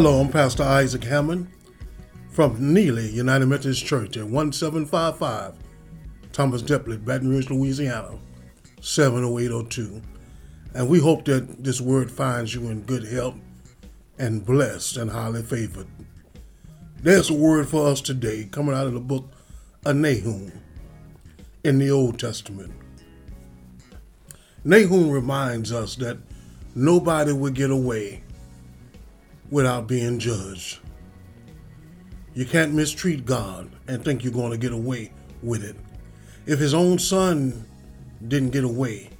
Hello, I'm Pastor Isaac Hammond from Neely United Methodist Church at 1755 Thomas Delpit, Baton Rouge, Louisiana, 70802. And we hope that this word finds you in good health and blessed and highly favored. There's a word for us today coming out of the book of Nahum in the Old Testament. Nahum reminds us that nobody will get away without being judged. You can't mistreat God and think you're going to get away with it. If his own son didn't get away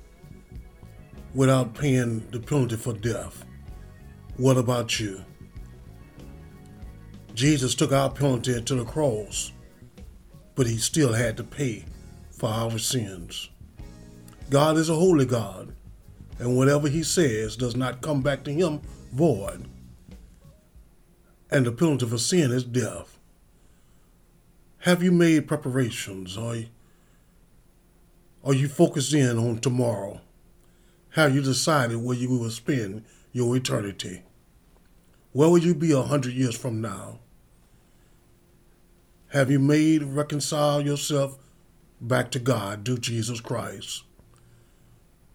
without paying the penalty for death, what about you? Jesus took our penalty to the cross, but he still had to pay for our sins. God is a holy God, and whatever he says does not come back to him void and the penalty for sin is death. Have you made preparations? Are you, are you focused in on tomorrow? Have you decided where you will spend your eternity? Where will you be a hundred years from now? Have you made reconcile yourself back to God through Jesus Christ?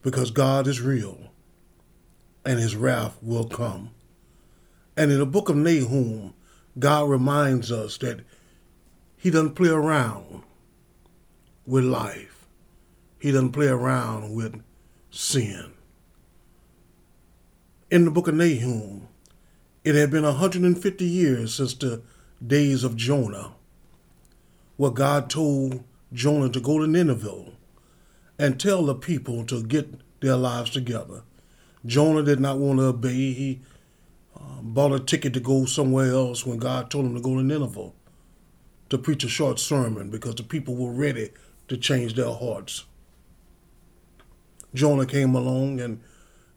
Because God is real and his wrath will come. And in the book of Nahum, God reminds us that He doesn't play around with life. He doesn't play around with sin. In the book of Nahum, it had been 150 years since the days of Jonah, where God told Jonah to go to Nineveh and tell the people to get their lives together. Jonah did not want to obey. He bought a ticket to go somewhere else when God told him to go to Nineveh to preach a short sermon because the people were ready to change their hearts. Jonah came along and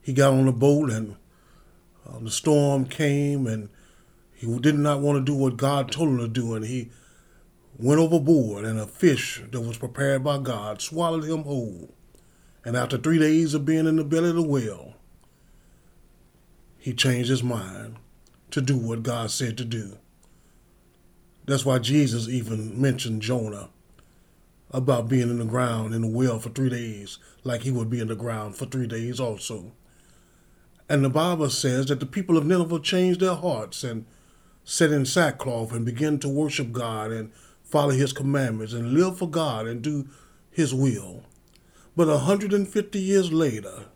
he got on a boat and uh, the storm came and he did not want to do what God told him to do and he went overboard and a fish that was prepared by God swallowed him whole. And after three days of being in the belly of the whale, he changed his mind to do what God said to do. That's why Jesus even mentioned Jonah about being in the ground in the well for three days, like he would be in the ground for three days also. And the Bible says that the people of Nineveh changed their hearts and set in sackcloth and began to worship God and follow his commandments and live for God and do his will. But a 150 years later,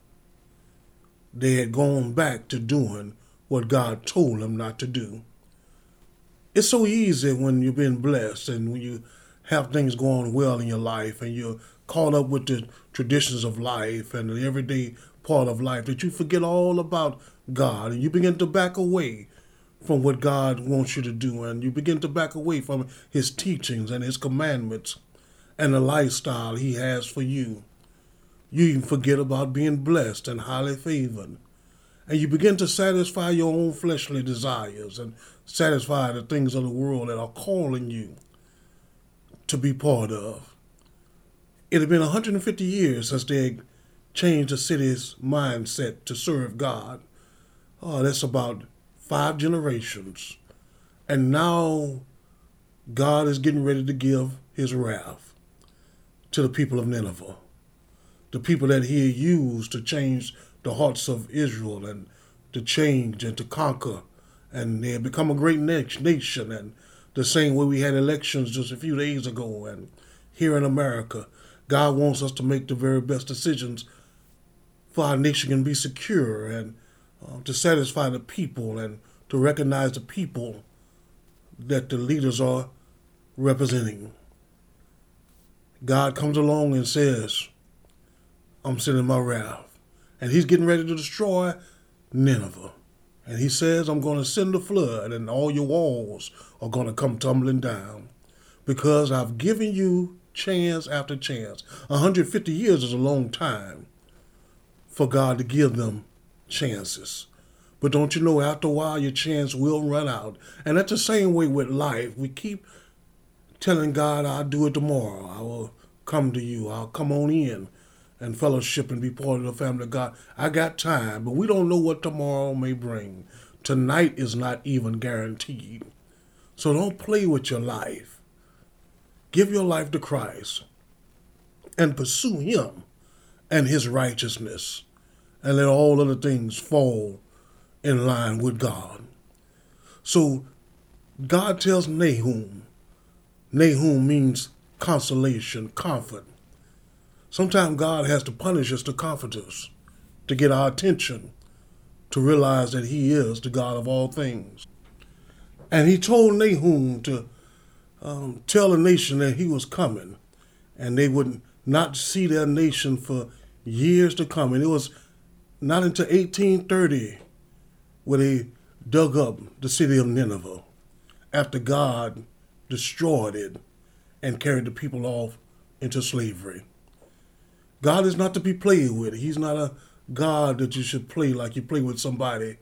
they had gone back to doing what God told them not to do. It's so easy when you've been blessed and when you have things going well in your life and you're caught up with the traditions of life and the everyday part of life that you forget all about God and you begin to back away from what God wants you to do and you begin to back away from His teachings and His commandments and the lifestyle He has for you. You even forget about being blessed and highly favored. And you begin to satisfy your own fleshly desires and satisfy the things of the world that are calling you to be part of. It had been 150 years since they had changed the city's mindset to serve God. Oh, that's about five generations. And now God is getting ready to give his wrath to the people of Nineveh the people that he used to change the hearts of Israel and to change and to conquer. And they become a great nation. And the same way we had elections just a few days ago. And here in America, God wants us to make the very best decisions for our nation can be secure and uh, to satisfy the people and to recognize the people that the leaders are representing. God comes along and says, I'm sending my wrath. And he's getting ready to destroy Nineveh. And he says, I'm going to send a flood, and all your walls are going to come tumbling down because I've given you chance after chance. 150 years is a long time for God to give them chances. But don't you know, after a while, your chance will run out. And that's the same way with life. We keep telling God, I'll do it tomorrow. I will come to you. I'll come on in and fellowship and be part of the family of God. I got time, but we don't know what tomorrow may bring. tonight is not even guaranteed. So don't play with your life. Give your life to Christ and pursue Him and His righteousness, and let all other things fall in line with God. So God tells Nahum, Nahum means consolation, comfort. Sometimes God has to punish us to comfort us, to get our attention, to realize that He is the God of all things. And He told Nahum to um, tell the nation that He was coming, and they would not see their nation for years to come. And it was not until 1830 where they dug up the city of Nineveh after God destroyed it and carried the people off into slavery. God is not to be played with. He's not a God that you should play like you play with somebody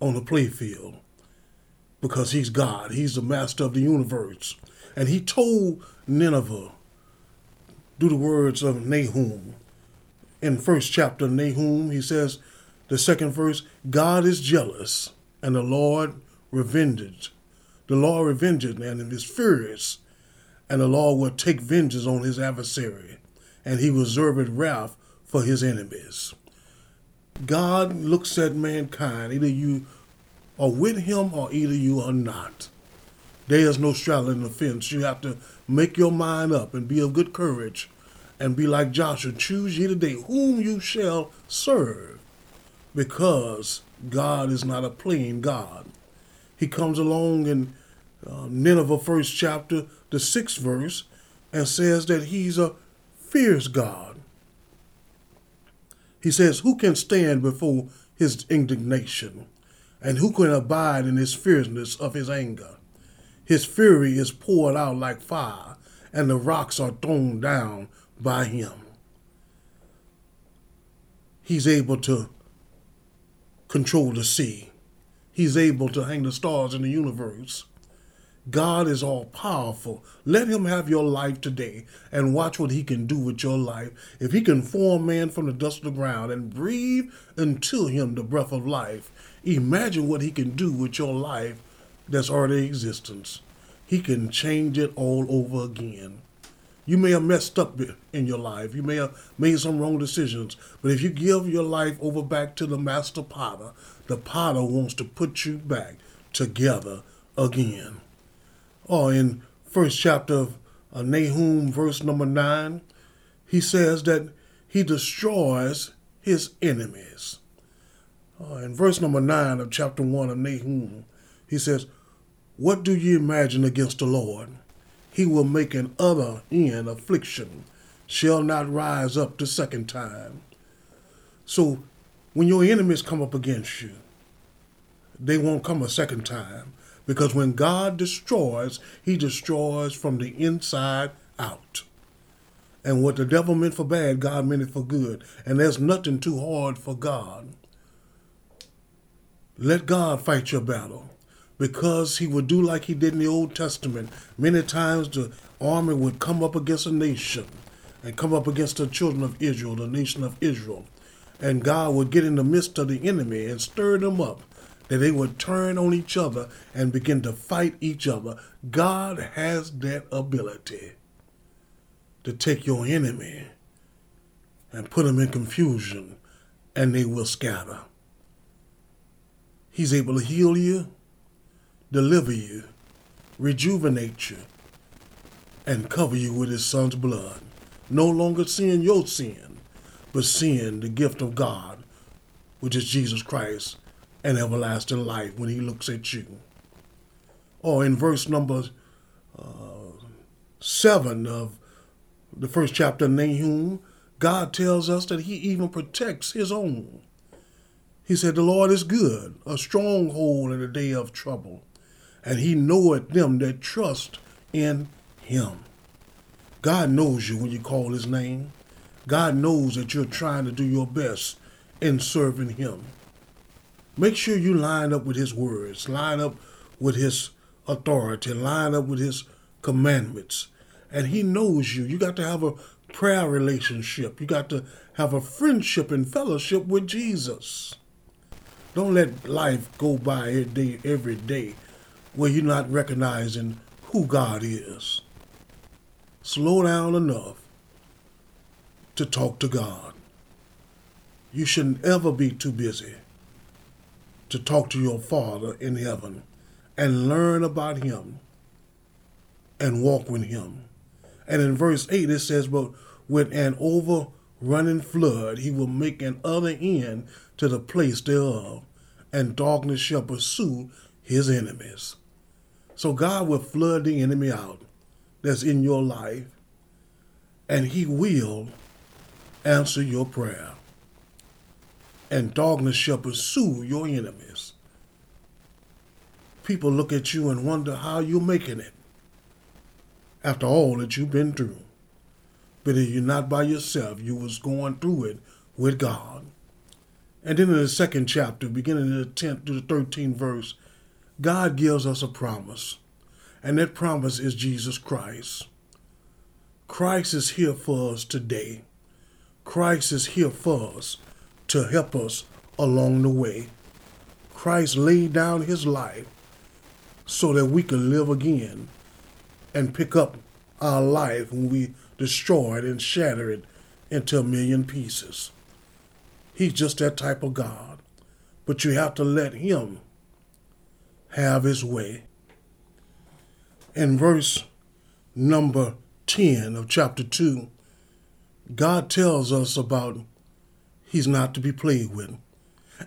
on the playfield because he's God. He's the master of the universe. And he told Nineveh, through the words of Nahum, in first chapter Nahum, he says, the second verse, God is jealous and the Lord revenged. The Lord revenged and is furious, and the Lord will take vengeance on his adversary, and he reserved wrath for his enemies. God looks at mankind, either you are with him or either you are not. There is no straddling the fence. You have to make your mind up and be of good courage and be like Joshua. Choose ye today whom you shall serve because God is not a playing God. He comes along in uh, Nineveh, first chapter, the sixth verse, and says that he's a fierce God. He says, Who can stand before his indignation? And who can abide in his fierceness of his anger? His fury is poured out like fire, and the rocks are thrown down by him. He's able to control the sea. He's able to hang the stars in the universe. God is all powerful. Let him have your life today and watch what he can do with your life. If he can form man from the dust of the ground and breathe into him the breath of life, imagine what he can do with your life that's already existence. He can change it all over again. You may have messed up in your life. You may have made some wrong decisions. But if you give your life over back to the master potter, the potter wants to put you back together again. Or in first chapter of uh, Nahum, verse number nine, he says that he destroys his enemies. Uh, in verse number nine of chapter one of Nahum, he says, What do you imagine against the Lord? he will make an other in affliction, shall not rise up the second time. So when your enemies come up against you, they won't come a second time. Because when God destroys, he destroys from the inside out. And what the devil meant for bad, God meant it for good. And there's nothing too hard for God. Let God fight your battle because he would do like he did in the Old Testament. Many times the army would come up against a nation and come up against the children of Israel, the nation of Israel. And God would get in the midst of the enemy and stir them up that they would turn on each other and begin to fight each other. God has that ability to take your enemy and put them in confusion and they will scatter. He's able to heal you deliver you, rejuvenate you, and cover you with his son's blood. No longer seeing your sin, but seeing the gift of God, which is Jesus Christ and everlasting life when he looks at you. Or in verse number uh, 7 of the first chapter of Nahum, God tells us that he even protects his own. He said, The Lord is good, a stronghold in the day of trouble and he knoweth them that trust in him. God knows you when you call his name. God knows that you're trying to do your best in serving him. Make sure you line up with his words, line up with his authority, line up with his commandments. And he knows you. You got to have a prayer relationship. You got to have a friendship and fellowship with Jesus. Don't let life go by every day, every day where you're not recognizing who God is. Slow down enough to talk to God. You shouldn't ever be too busy to talk to your Father in heaven and learn about Him and walk with Him. And in verse 8 it says, But with an overrunning flood, He will make an other end to the place thereof, and darkness shall pursue His enemies. So God will flood the enemy out that's in your life, and He will answer your prayer and darkness shall pursue your enemies. People look at you and wonder how you're making it after all that you've been through. But if you're not by yourself, you was going through it with God. And then in the second chapter, beginning in the 10th to the 13th verse, God gives us a promise. And that promise is Jesus Christ. Christ is here for us today. Christ is here for us to help us along the way. Christ laid down his life so that we could live again and pick up our life when we destroy it and shatter it into a million pieces. He's just that type of God. But you have to let him have his way. In verse number 10 of chapter 2, God tells us about he's not to be played with.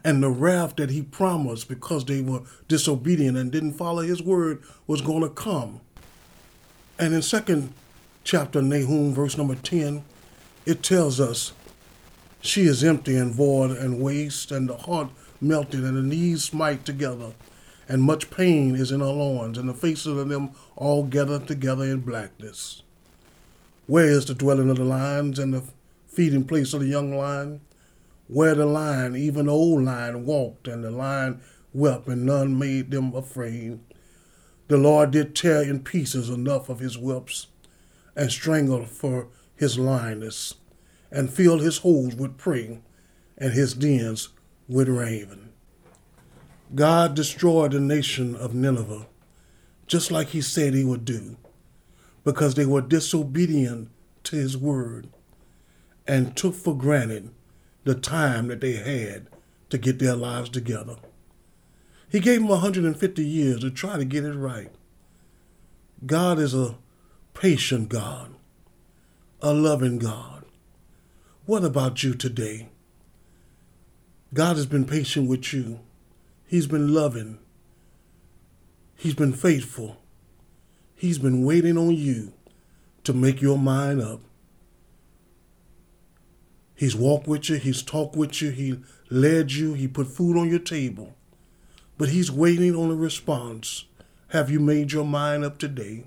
And the wrath that he promised because they were disobedient and didn't follow his word was going to come. And in second chapter Nahum, verse number 10, it tells us, She is empty and void and waste, and the heart melted, and the knees smite together, and much pain is in her loins, and the faces of them all gathered together in blackness. Where is the dwelling of the lions and the feeding place of the young lion? Where the lion, even the old lion, walked, and the lion wept, and none made them afraid. The Lord did tear in pieces enough of his whelps, and strangled for his lioness, and filled his holes with prey, and his dens with raven. God destroyed the nation of Nineveh, just like he said he would do, because they were disobedient to his word, and took for granted the time that they had to get their lives together. He gave them 150 years to try to get it right. God is a patient God, a loving God. What about you today? God has been patient with you. He's been loving. He's been faithful. He's been waiting on you to make your mind up. He's walked with you, he's talked with you, he led you, he put food on your table. But he's waiting on a response. Have you made your mind up today?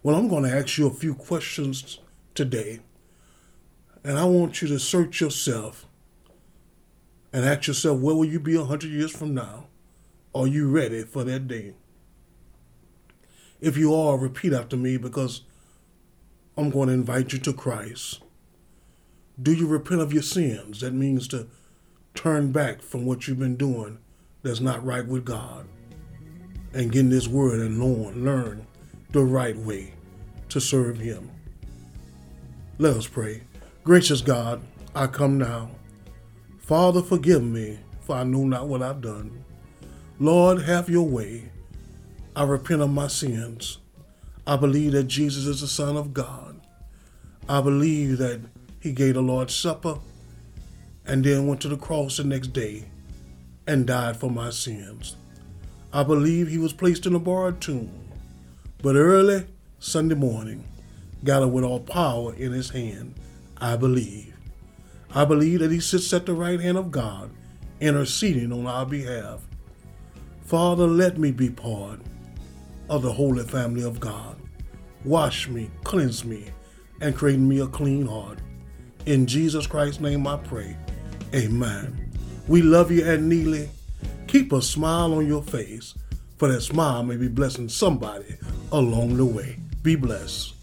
Well, I'm going to ask you a few questions today. And I want you to search yourself and ask yourself, where will you be 100 years from now? Are you ready for that day? If you are, repeat after me because I'm going to invite you to Christ. Do you repent of your sins? That means to turn back from what you've been doing that's not right with God and get in His Word and learn, learn the right way to serve Him. Let us pray. Gracious God, I come now. Father, forgive me, for I know not what I've done. Lord, have your way. I repent of my sins. I believe that Jesus is the Son of God. I believe that he gave the Lord's Supper and then went to the cross the next day and died for my sins. I believe he was placed in a borrowed tomb, but early Sunday morning, gathered with all power in his hand, I believe. I believe that he sits at the right hand of God, interceding on our behalf. Father, let me be part of the holy family of God. Wash me, cleanse me, and create me a clean heart. In Jesus Christ's name I pray. Amen. We love you at Neely. Keep a smile on your face, for that smile may be blessing somebody along the way. Be blessed.